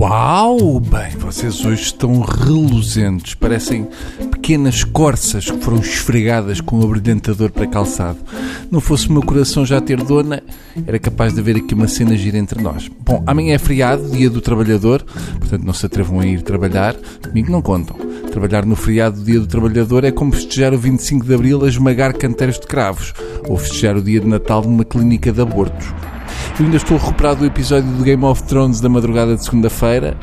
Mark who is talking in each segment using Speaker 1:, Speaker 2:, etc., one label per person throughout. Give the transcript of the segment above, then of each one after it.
Speaker 1: Uau! Bem, vocês hoje estão reluzentes, parecem pequenas corças que foram esfregadas com o abrilhantador para calçado. Não fosse o meu coração já ter dona, era capaz de haver aqui uma cena gira entre nós. Bom, amanhã é feriado, dia do trabalhador, portanto não se atrevam a ir trabalhar, comigo não contam. Trabalhar no feriado Dia do Trabalhador é como festejar o 25 de Abril a esmagar canteiros de cravos, ou festejar o dia de Natal numa clínica de abortos. Eu ainda estou recuperado do episódio do Game of Thrones da madrugada de segunda-feira.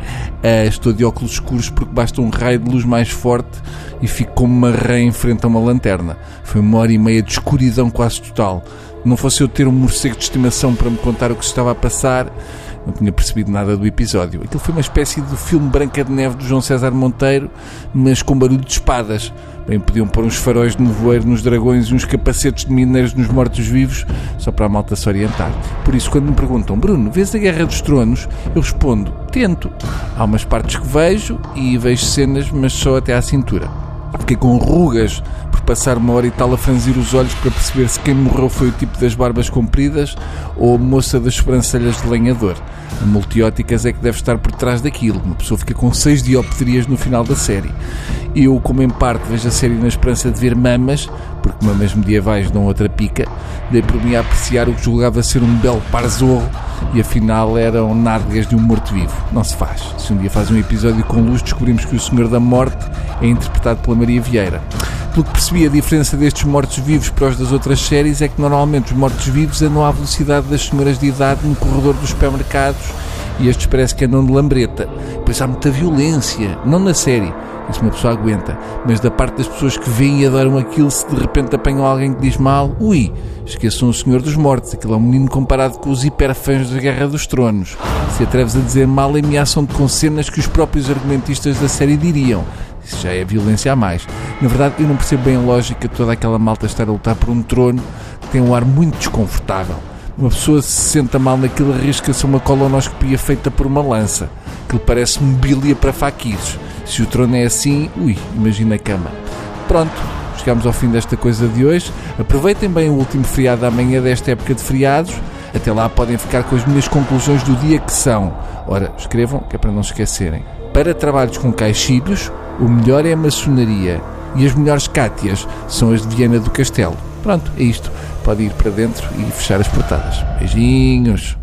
Speaker 1: Uh, estou de óculos escuros porque basta um raio de luz mais forte e fico como uma rã em frente a uma lanterna. Foi uma hora e meia de escuridão quase total. Não fosse eu ter um morcego de estimação para me contar o que se estava a passar, não tinha percebido nada do episódio. Aquilo foi uma espécie de filme Branca de Neve do João César Monteiro, mas com barulho de espadas. Bem, podiam pôr uns faróis de nevoeiro nos dragões e uns capacetes de mineiros nos mortos-vivos, só para a malta se orientar. Por isso, quando me perguntam, Bruno, vês a Guerra dos Tronos? Eu respondo, tento. Há umas partes que vejo e vejo cenas, mas só até à cintura. Fiquei com rugas passar uma hora e tal a franzir os olhos para perceber se quem morreu foi o tipo das barbas compridas ou a moça das sobrancelhas de lenhador. A multióticas é que deve estar por trás daquilo. Uma pessoa fica com seis dioptrias no final da série. Eu, como em parte vejo a série na esperança de ver mamas, porque mamas medievais dão outra pica, dei por mim a apreciar o que julgava ser um belo parzorro e afinal eram nádegas de um morto-vivo. Não se faz. Se um dia faz um episódio com luz, descobrimos que o Senhor da Morte é interpretado pela Maria Vieira. Pelo que percebi, a diferença destes mortos-vivos para os das outras séries é que normalmente os mortos-vivos andam à velocidade das senhoras de idade no corredor dos supermercados e estes parece que andam de lambreta. Pois há muita violência, não na série, isso uma pessoa aguenta, mas da parte das pessoas que veem e adoram aquilo, se de repente apanham alguém que diz mal, ui, esqueçam o Senhor dos Mortos, aquilo é um menino comparado com os hiperfãs da Guerra dos Tronos. Se atreves a dizer mal, ameaçam-te com cenas que os próprios argumentistas da série diriam. Isso já é violência a mais. Na verdade, eu não percebo bem a lógica de toda aquela malta estar a lutar por um trono que tem um ar muito desconfortável. Uma pessoa se senta mal naquilo, arrisca-se uma colonoscopia feita por uma lança. Aquilo parece mobília para faquires. Se o trono é assim, ui, imagina a cama. Pronto, chegamos ao fim desta coisa de hoje. Aproveitem bem o último feriado da manhã desta época de feriados. Até lá podem ficar com as minhas conclusões do dia que são. Ora, escrevam, que é para não se esquecerem. Para trabalhos com caixilhos, o melhor é a maçonaria e as melhores cátias são as de Viana do Castelo. Pronto, é isto. Pode ir para dentro e fechar as portadas. Beijinhos.